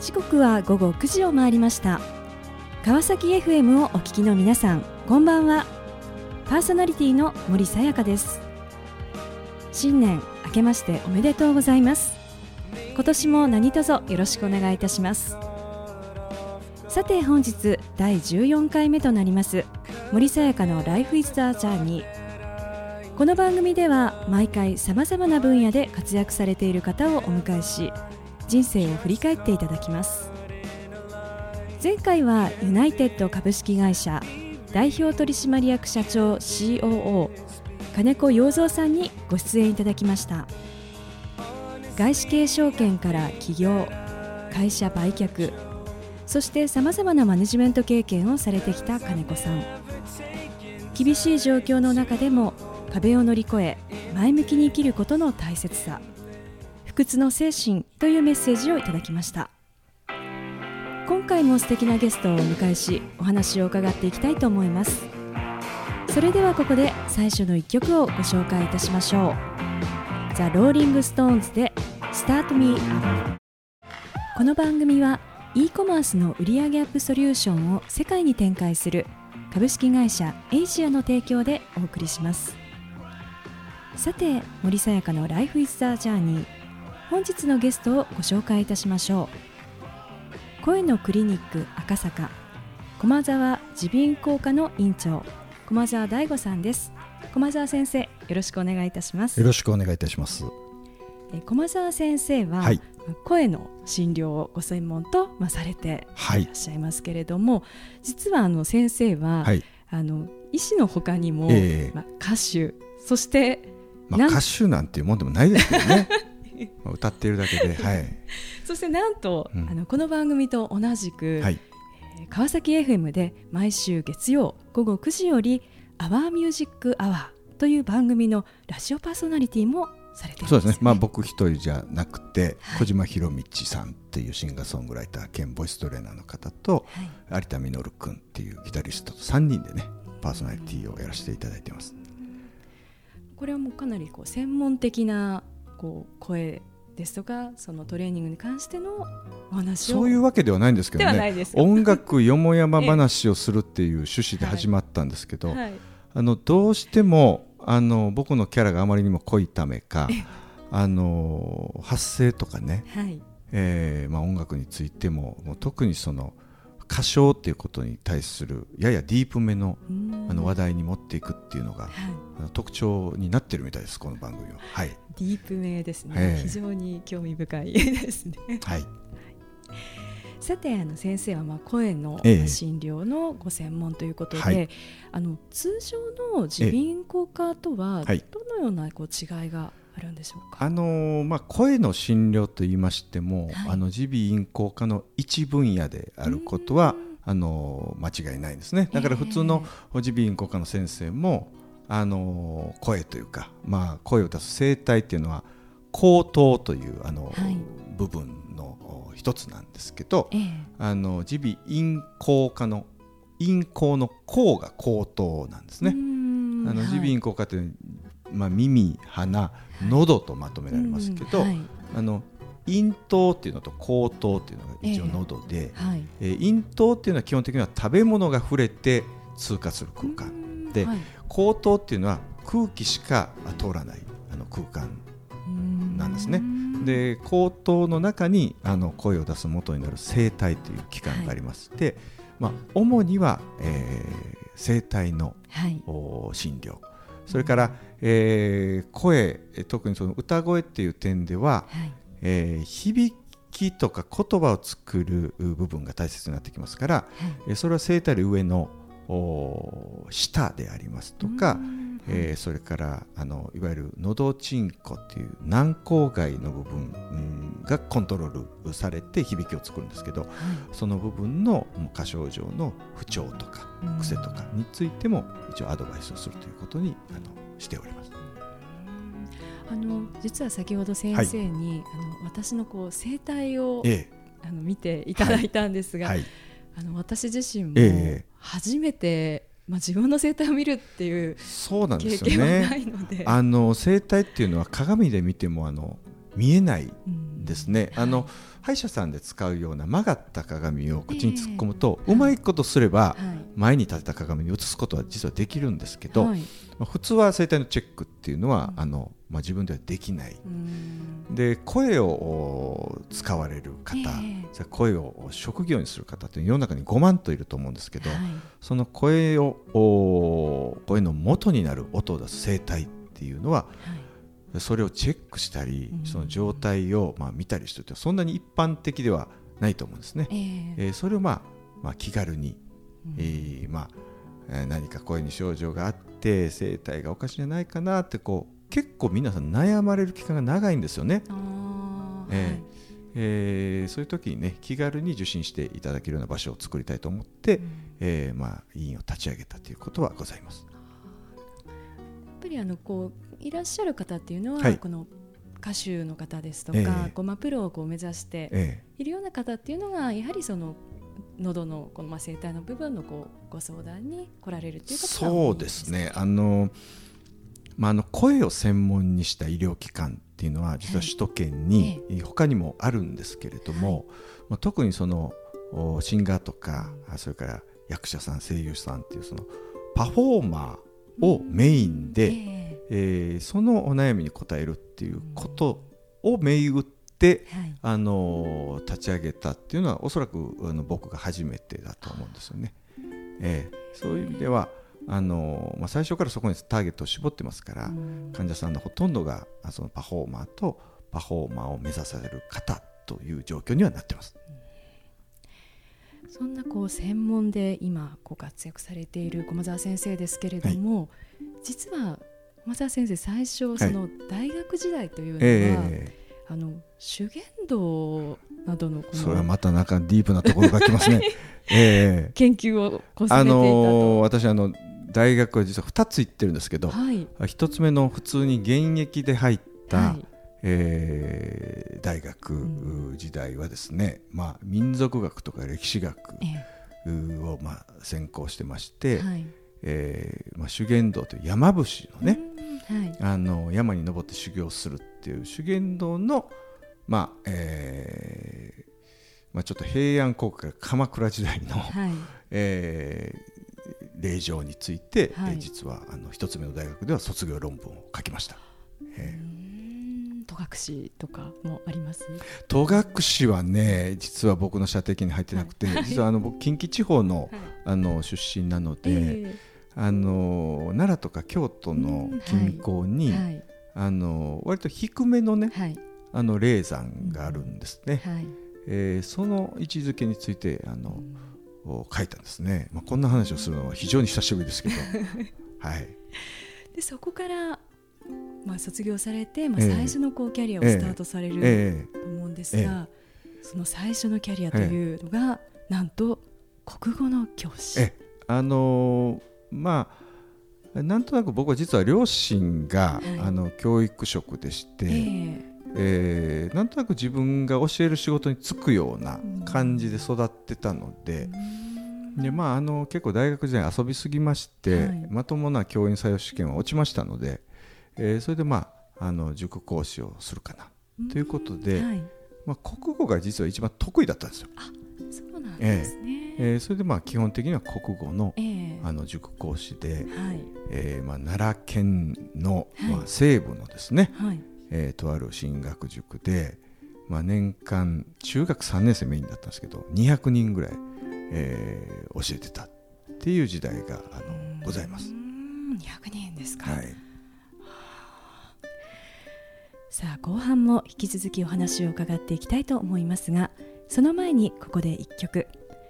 時刻は午後9時を回りました。川崎 FM をお聞きの皆さんこんばんは。パーソナリティの森さやかです。新年明けましておめでとうございます。今年も何卒よろしくお願いいたします。さて本日第14回目となります森さやかの Life is the Journey この番組では毎回さまざまな分野で活躍されている方をお迎えし人生を振り返っていただきます。前回はユナイテッド株式会社代表取締役社長 COO 金子洋三さんにご出演いただきました。外資系証券から起業会社売却そしてさまざまなマネジメント経験をされてきた金子さん。厳しい状況の中でも壁を乗り越え前向きに生きることの大切さ。不屈の精神というメッセージをいただきました。今回も素敵なゲストをお迎えしお話を伺っていきたいと思います。それではここで最初の一曲をご紹介いたしましょう。ザ・ローリング・ストーンズで Start Me Up この番組は e コマースの売上アップソリューションを世界に展開する株式会社エイジアの提供でお送りします。さて森さやかの Life is the Journey 本日のゲストをご紹介いたしましょう。声のクリニック赤坂。駒沢耳鼻咽喉科の院長駒沢大吾さんです。駒沢先生よろしくお願いいたします。よろしくお願いいたします。え駒沢先生は、はい、声の診療をご専門と、まあ、されてい。らっしゃいますけれども、はい、実はあの先生は、はい、あの医師のほかにも、えー、まあ、歌手そしてまあ、歌手なんていうもんでもないですけどね まあ歌っているだけで、はい、そしてなんと、うん、あのこの番組と同じく、はい。えー、川崎 FM で毎週月曜午後9時より「アワーミュージックアワー」という番組のラジオパーソナリティもされて、ね、そうですね、まあ、僕一人じゃなくて、はい、小島博道さんっていうシンガーソングライター兼ボイストレーナーの方と、はい、有田稔君っていうギタリストと3人でねパーソナリティをやらせていただいてます。これはもうかなりこう専門的なこう声ですとかそのトレーニングに関してのお話そういうわけではないんですけどね。音楽よもやま話をするっていう趣旨で始まったんですけど、はい。はい、あのどうしてもあの僕のキャラがあまりにも濃いためかあの発声とかね、はい。えーまあ、音楽についてももう特にその歌唱っていうことに対するややディープめのあの話題に持っていくっていうのが、はい、特徴になってるみたいですこの番組は。はい、ディープめですね、えー、非常に興味深いですね。はい。さてあの先生はまあ声の診療のご専門ということで、えーはい、あの通常の耳鼻咽喉科とはどのようなこう違いがあるんでしょうか、あのまあ、声の診療といいましても、はい、あの耳鼻咽喉科の一分野であることはあの間違いないですね。だから普通の耳鼻咽喉科の先生も、あの声というか、まあ、声を出す声帯っていうのは口頭というあの、はい、部分の一つなんですけど、えー、あの耳鼻咽喉科の咽喉の喉が口頭なんですね。あの耳鼻咽喉科ってまあ、耳鼻喉とまとめられますけど、はい、あの咽頭っていうのと口頭っていうのが一応喉で、えーはい、えー、咽頭っていうのは基本的には食べ物が触れて通過する空間。で、はい、口頭っていうのは空気しか通らないあの空間なんですね。で口頭の中にあの声を出す元になる声帯という器官がありまして、はい、まあ、主には、えー、声帯の、はい、診療それから、えー、声特にその歌声っていう点では、はい、えー、響きとか言葉を作る部分が大切になってきますから、はい、それは声帯より上の舌でありますとか、えー、それからあのいわゆるのどちんこっていう軟口蓋の部分、うん、がコントロールされて響きを作るんですけど、はい、その部分の歌唱上の不調とか癖とかについても一応アドバイスをするということにあのしております。あの実は先ほど先生に、はい、あの私のこう声帯を、ええ、あの見ていただいたんですが、はい、あの私自身も初めて、まあ、自分の声帯を見るっていう経験はないので、ね、あの声帯っていうのは鏡で見てもあの見えないですね、あの歯医者さんで使うような曲がった鏡を口に突っ込むと、うまいことすれば前に立てた鏡に移すことは実はできるんですけど、まあ、普通は声帯のチェックっていうのは、あのまあ、自分ではできない。で声を使われる方、じゃ声を職業にする方って世の中に5万といると思うんですけど、その声を声の元になる音を出す声帯っていうのは、それをチェックしたり、その状態をまあ見たりするとそんなに一般的ではないと思うんですね。えー、えー、それをまあ、まあ、気軽に、うん、えー、まあ、何か声に症状があって声帯がおかしいんじゃないかなってこう結構皆さん悩まれる期間が長いんですよね。えー、はいえー、そういう時にね気軽に受診していただけるような場所を作りたいと思って、うん、えー、まあ、委員を立ち上げたということはございます。やっぱりあのこういらっしゃる方っていうのは、はい、この歌手の方ですとか、えー、ごまプロをこう目指しているような方っていうのがやはりその喉のこのまあ声帯の部分のこうご相談に来られるっていう方そうですね。あの、まあ、あの声を専門にした医療機関っていうのは実は首都圏に他にもあるんですけれども、はい、まあ、特にそのシンガーとかそれから役者さん声優さんっていうそのパフォーマーをメインで、うんえーえー、そのお悩みに応えるっていうことを銘打って、はい、あの立ち上げたっていうのはおそらくあの僕が初めてだと思うんですよね。えー、そういう意味ではあのまあ、最初からそこにターゲットを絞ってますから、患者さんのほとんどがそのパフォーマーとパフォーマーを目指される方という状況にはなってます。そんなこう専門で今ご活躍されている駒澤先生ですけれども、はい、実は松田先生最初その大学時代というのは、はいえ。ー、あの修験道などのそれはまたなんかディープなところがきますね、えー、研究をあの私あの大学は実は2つ行ってるんですけど、はい、1つ目の普通に現役で入った、はい、えー、大学時代はですね、うん、まあ、民族学とか歴史学を、まあ、専攻してまして、はいえーまあ、修験道という山伏のね、はい、あの山に登って修行するっていう修験道の、まあえーまあ、ちょっと平安国家鎌倉時代の、はい、えー、霊場について、はい、えー、実はあの一つ目の大学では卒業論文を書きました。えー。戸隠とかもあります？戸隠はね実は僕の射程に入ってなくて、はい、実はあの僕近畿地方の,、あの出身なので、えー、あの奈良とか京都の近郊に、はい、あの割と低めのね、はい、あの霊山があるんですね、はい。えー、その位置づけについてあの、うん、書いたんですね、まあ、こんな話をするのは非常に久しぶりですけど、はい、でそこからまあ、卒業されて、まあ、最初のこうキャリアをスタートされると思うんですが、その最初のキャリアというのが、なんと国語の教師。あのーまあなんとなく僕は実は両親が、はい、あの教育職でして、えーえー、なんとなく自分が教える仕事に就くような感じで育ってたので。でまあ、あの結構大学時代遊びすぎまして、はい、まともな教員採用試験は落ちましたので、えー、それで、まあ、あの塾講師をするかなということで、はい、まあ、国語が実は一番得意だったんですよ。あそうなんですね、えーえー、それでまあ基本的には国語の,、あの塾講師で、はい。えーまあ、奈良県の、まあ、西部のですね、はい。えー、とある進学塾で、まあ、年間中学3年生メインだったんですけど200人ぐらい、えー、教えてたっていう時代があのございます。200人ですか、はい。さあ後半も引き続きお話を伺っていきたいと思いますがその前にここで1曲。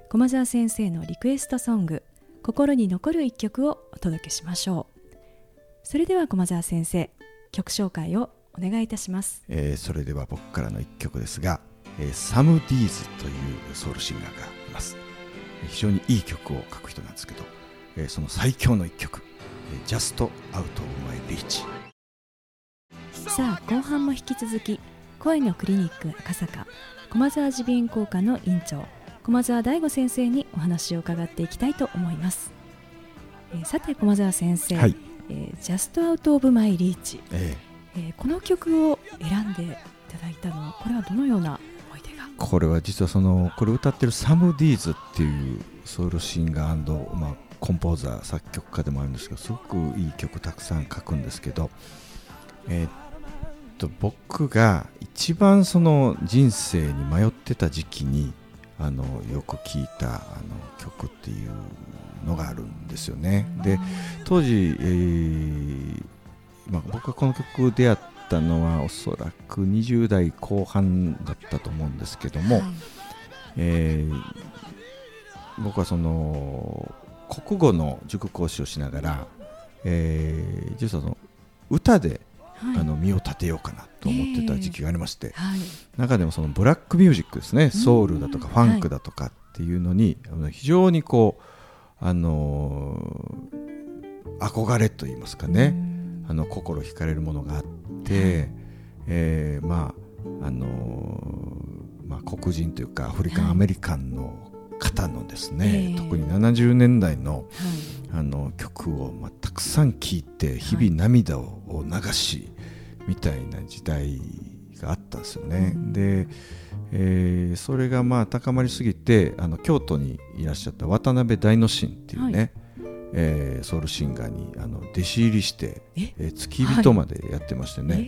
駒澤先生のリクエストソング。心に残る一曲をお届けしましょう。それでは駒澤先生曲紹介をお願いいたします、えー、それでは僕からの一曲ですが、えー、サム・ディーズというソウルシンガーがいます。非常にいい曲を書く人なんですけど、えー、その最強の一曲「Just Out of My Reach」さあ後半も引き続き声のクリニック赤坂駒澤耳鼻咽喉科の院長駒澤大吾先生にお話を伺っていきたいと思います、えー、さて駒澤先生、はい、えー、Just Out of My Reach、えー、えー、この曲を選んでただいたのはこれはどのような思い出が？これは実はそのこれ歌ってるサム・ディーズっていうソウルシンガー、まあ、コンポーザー作曲家でもあるんですけどすごくいい曲たくさん書くんですけど、えー、っと僕が一番その人生に迷ってた時期にあのよく聴いたあの曲っていうのがあるんですよね。で当時、えーまあ、僕がこの曲出会ったのはおそらく20代後半だったと思うんですけども、はい、えー、僕はその国語の塾講師をしながら、えー、実はその歌で、はい、あの身を立てようかなと思ってた時期がありまして、中でもそのブラックミュージックですね。ソウルだとかファンクだとかっていうのに、はい、非常にこうあのー、憧れと言いますかね。あの心惹かれるものがあって、えー、まああのー、まあ、黒人というかアフリカンアメリカンの方のですね、はい、特に70年代のはい、あの曲を、まあ、たくさん聴いて日々涙を流し、みたいな時代があったんですよね。うん、でえー、それがまあ高まりすぎてあの京都にいらっしゃった渡辺大之進っていうね、はい、えー、ソウルシンガーにあの弟子入りして、え？えー、付き人までやってましてね、はい、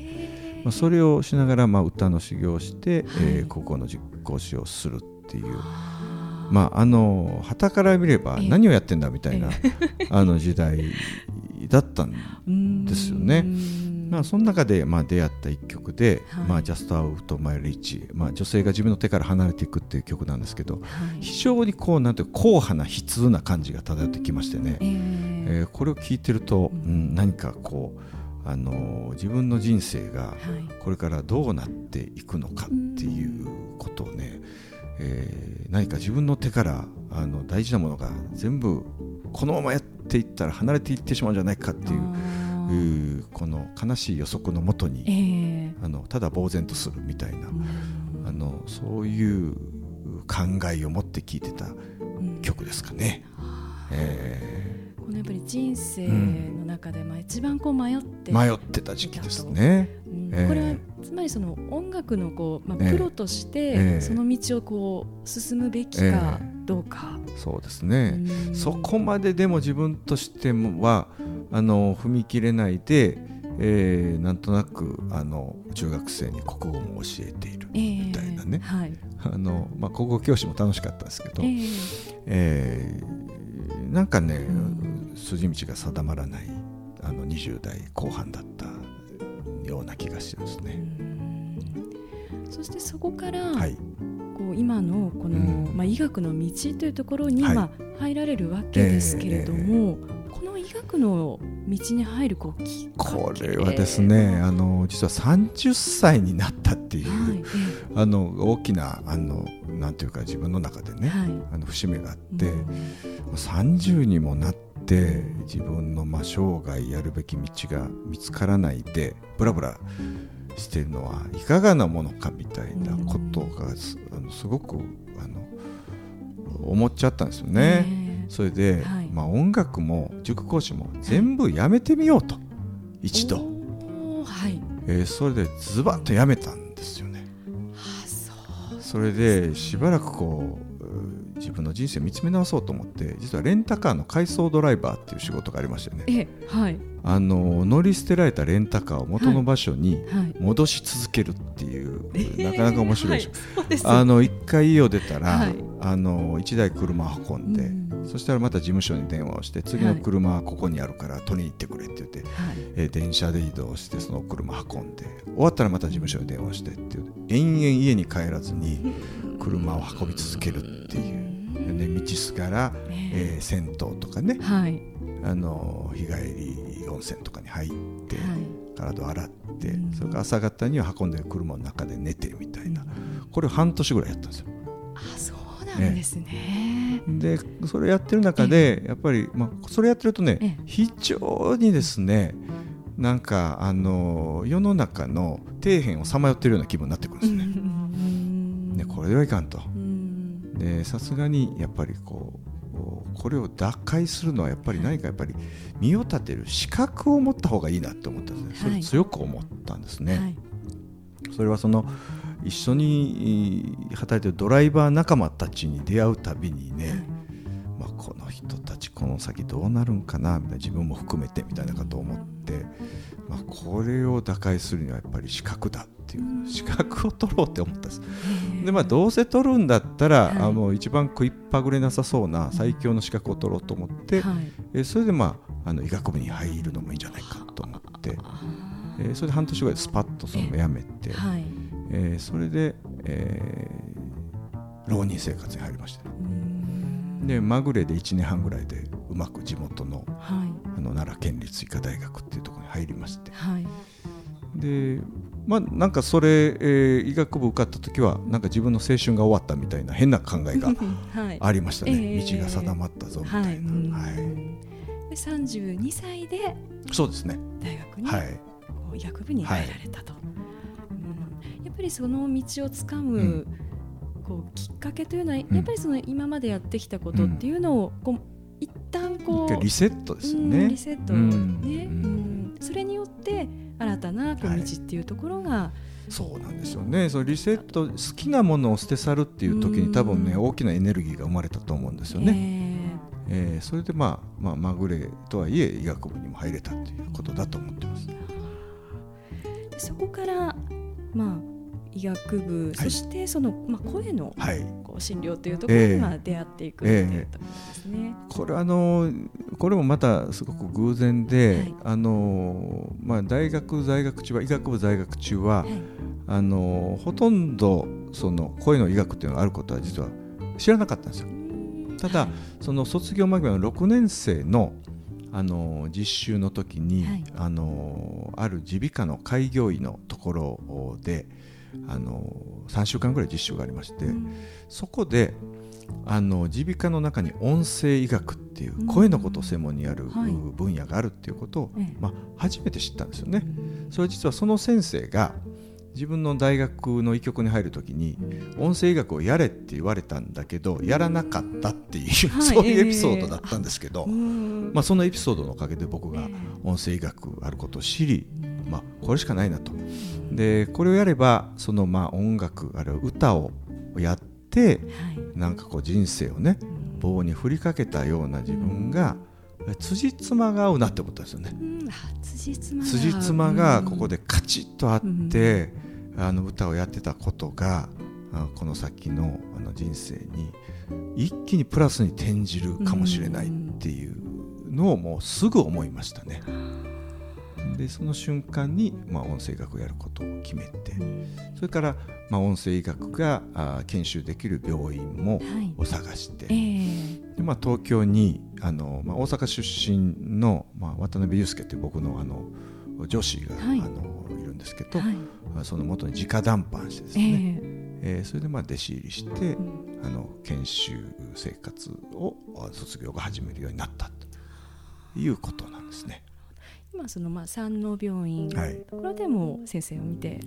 まあ、それをしながらまあ歌の修行をして、はい、えー、高校の実行師をするっていう。まああの旗から見れば何をやってんだみたいな、あの時代だったんですよね。まあ、その中でまあ出会った一曲で「はい。まあ、Just Out My Reach」まあ、女性が自分の手から離れていくっていう曲なんですけど、はい、非常にこうなんて硬派な悲痛な感じが漂ってきましてね、えー、えー、これを聞いてると、うん、何かこうあの自分の人生がこれからどうなっていくのかっていうことをね、えー、何か自分の手からあの大事なものが全部このままやっていったら離れていってしまうんじゃないかっていう。この悲しい予測のもとに、えー、あのただ呆然とするみたいな、あのそういう考えを持って聴いてた曲ですかね。えー、このやっぱり人生の中で、まあ、一番こう迷って迷ってた時期ですね。うん、これはつまりその音楽のこう、まあ、プロとしてその道をこう進むべきかどうか、えー、そうですね、そこまででも自分としてはあの踏み切れないで、えー、なんとなくあの中学生に国語も教えているみたいなね、えーはい、あのまあ、国語教師も楽しかったですけど、えー、えー、なんかね、うん、筋道が定まらないあの20代後半だったような気がしてますね。そしてそこから、はい、こう今のこの、うん、まあ、医学の道というところに、はい、まあ、入られるわけですけれども、えーこの医学の道に入るこうきこれはですねあの実は30歳になったっていう、はい、あの大きなあのなんていうか自分の中でね、はい、あの節目があって、うん、30にもなって自分のまあ生涯やるべき道が見つからないでブラブラしてるのはいかがなものかみたいなことがす,、あのすごくあの思っちゃったんですよね。それで、はい、まあ、音楽も塾講師も全部やめてみようと、はい、一度、はい。えー、それでズバッとやめたんですよね。それでしばらくこう自分の人生見つめ直そうと思って実はレンタカーの改装ドライバーっていう仕事がありましたよね。はい、あの乗り捨てられたレンタカーを元の場所に戻し続けるっていう、はいなかなか面白いでしょ、えー、あの一回家を出たら、あの1台車運んで、うん。そしたらまた事務所に電話をして次の車はここにあるから取りに行ってくれって言って、はい、えー、電車で移動してその車運んで終わったらまた事務所に電話してっていう延々家に帰らずに 車を運び続けるっていう。ね、道すがら、えー、銭湯とかね、はい、あの日帰り温泉とかに入って、はい、体を洗って、それから朝方には運んでる車の中で寝てみたいな、これを半年ぐらいやったんですよ。あそうなんですね。でそれやってる中でやっぱり、まあ、それやってるとね非常にですねなんかあの世の中の底辺をさまよってるような気分になってくるんですね。ねこれではいかんと。でさすがにやっぱりこうこれを打開するのはやっぱり何かやっぱり身を立てる資格を持った方がいいなと思ったんですね、それ強く思ったんですね。はい。それはその一緒に働いてるドライバー仲間たちに出会うたびにね、まあ、この人たちこの先どうなるんかなみたいな自分も含めてみたいなことを思って、まあ、これを打開するにはやっぱり資格だっていう資格を取ろうって思ったんです。でまあどうせ取るんだったら、はい、あの一番食いっぱぐれなさそうな最強の資格を取ろうと思って、はい、えそれでまああの医学部に入るのもいいんじゃないかと思って、えー、それで半年ぐらスパッとその辞めて、はい、えー、それで、えー、浪人生活に入りました、でまぐれで1年半ぐらいでうまく地元の,、はい、あの奈良県立医科大学っていうところに入りまして、はい、でまあなんかそれ、えー、医学部受かった時はなんか自分の青春が終わったみたいな変な考えが ありましたね、はい、道が定まったぞみたいな。はい、はい、32歳でそうですね。大学に、はい、医学部に入られたと。やっぱりその道をつかむ、うん、こうきっかけというのは、やっぱりその今までやってきたことっていうのをこう一旦こうリセットですね、リセットね、うん。それによって新たなこう道っていうところが、はい、そうなんですよね。そのリセット好きなものを捨て去るっていう時に多分ね大きなエネルギーが生まれたと思うんですよね。え。ー、えー、それでまあ、まあ、まぐれとはいえ医学部にも入れたということだと思ってます。そこからまあ医学部、はい、そしてその、まあ、声の、こう診療というところに、まあ、出会っていくというところですね。えー、これあのこれもまたすごく偶然で、はい、あのまあ、大学在学中は医学部在学中は、はい、あのほとんどその声の医学っていうのがあることは実は知らなかったんですよ。ただ、その卒業間際の6年生のあの実習の時に、はい、あのある耳鼻科の開業医のところであの3週間ぐらい実習がありまして、うん、そこであの耳鼻科の中に音声医学っていう声のことを専門にやる分野があるっていうことを、まあ、初めて知ったんですよね。それ実はその先生が自分の大学の医局に入るときに音声医学をやれって言われたんだけどやらなかったっていう、そういうエピソードだったんですけど、まあ、そのエピソードのおかげで僕が音声医学あることを知り、まあ、これしかないなと。でこれをやればそのまあ音楽あるいは歌をやって、はい、なんかこう人生をね棒に振りかけたような自分が、辻褄が合うなって思ったんですよね。辻褄がここでカチッとあって、あの歌をやってたことがこの先のあの人生に一気にプラスに転じるかもしれないっていうのをもうすぐ思いましたね。でその瞬間に、まあ、音声学をやることを決めてそれから、まあ、音声医学があ研修できる病院もを探して、はいえ。ー、でまあ、東京にあの、まあ、大阪出身の、まあ、渡辺裕介っていう僕のあの女子が、はい、あのいるんですけど、はい、その元に直談判してですね、えー、えー、それでまあ弟子入りして、うん、あの研修生活を卒業が始めるようになったということなんですね。今そのまあ山王病院のところでも先生を見て、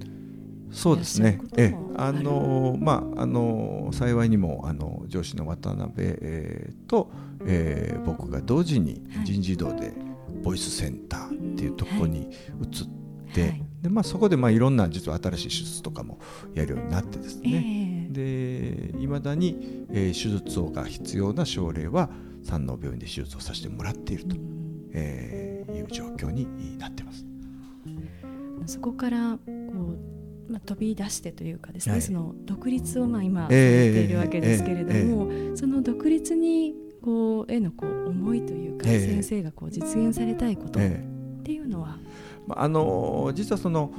そうですね。え、あのまああの幸いにもあの上司の渡辺、えー、と、えー、僕が同時に人事異動でボイスセンターっていうところに移って、はい、でまあそこでまあいろんな実は新しい手術とかもやるようになってですね。えー、で未だに、えー、手術をが必要な症例は山王病院で手術をさせてもらっていると。えーいう状況になってます。そこからこう、まあ、飛び出してというかですね、はい、その独立をまあ今されているわけですけれども、その独立にこうへのこう思いというか、先生がこう実現されたいことっていうのは、まあ、あの実はその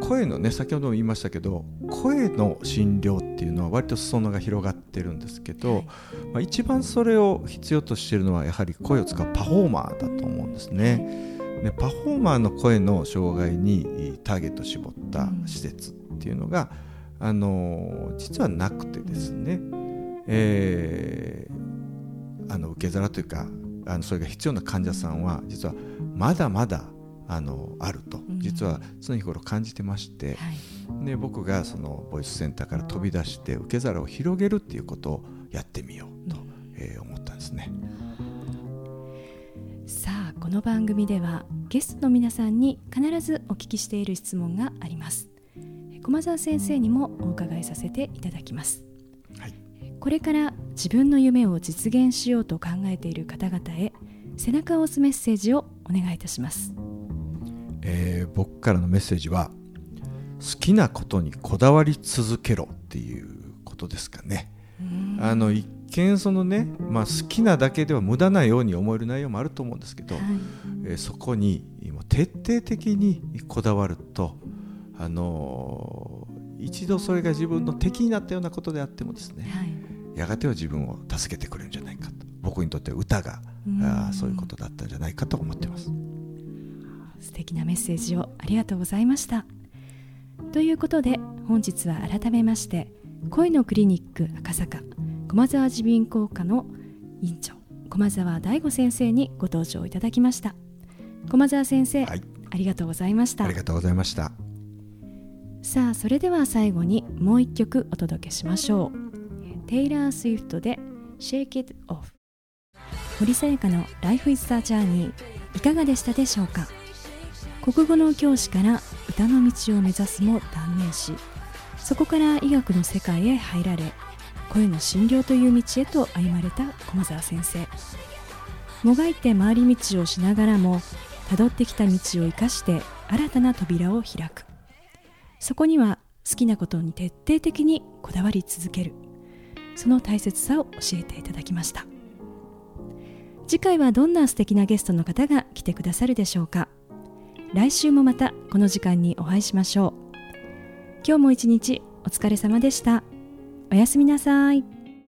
声のね先ほども言いましたけど声の診療っていうのは割と裾野が広がってるんですけど、はい、まあ、一番それを必要としているのはやはり声を使うパフォーマーだと思うんですね。でパフォーマーの声の障害にターゲット絞った施設っていうのが、うん、あの実はなくてですね、えー、あの受け皿というかあのそれが必要な患者さんは実はまだまだあのあると。実は常日頃感じてまして、はい、で僕がそのボイスセンターから飛び出して受け皿を広げるっていうことをやってみようと、うん、えー、思ったんですね。さあこの番組ではゲストの皆さんに必ずお聞きしている質問があります。駒澤先生にもお伺いさせていただきます、はい、これから自分の夢を実現しようと考えている方々へ背中を押すメッセージをお願いいたします、えー、僕からのメッセージは好きなことにこだわり続けろっていうことですかね。あの一見そのね、まあ、好きなだけでは無駄なように思える内容もあると思うんですけど、はい、えー、そこに徹底的にこだわると、あのー、一度それが自分の敵になったようなことであってもですね、はい、やがては自分を助けてくれるんじゃないかと。僕にとって歌があそういうことだったんじゃないかと思ってます素敵なメッセージをありがとうございました。ということで本日は改めまして恋のクリニック赤坂駒沢耳鼻咽喉科の院長駒沢大吾先生にご登場いただきました。駒沢先生、はい、ありがとうございました。ありがとうございました。さあそれでは最後にもう一曲お届けしましょう。テイラー・スウィフトで Shake It Off 森さやかの Life is a Journey いかがでしたでしょうか？国語の教師から歌の道を目指すも断念しそこから医学の世界へ入られ声の診療という道へと歩まれた駒澤先生。もがいて回り道をしながらもたどってきた道を生かして新たな扉を開く。そこには好きなことに徹底的にこだわり続ける。その大切さを教えていただきました。次回はどんな素敵なゲストの方が来てくださるでしょうか。来週もまたこの時間にお会いしましょう今日も一日お疲れ様でした。おやすみなさい。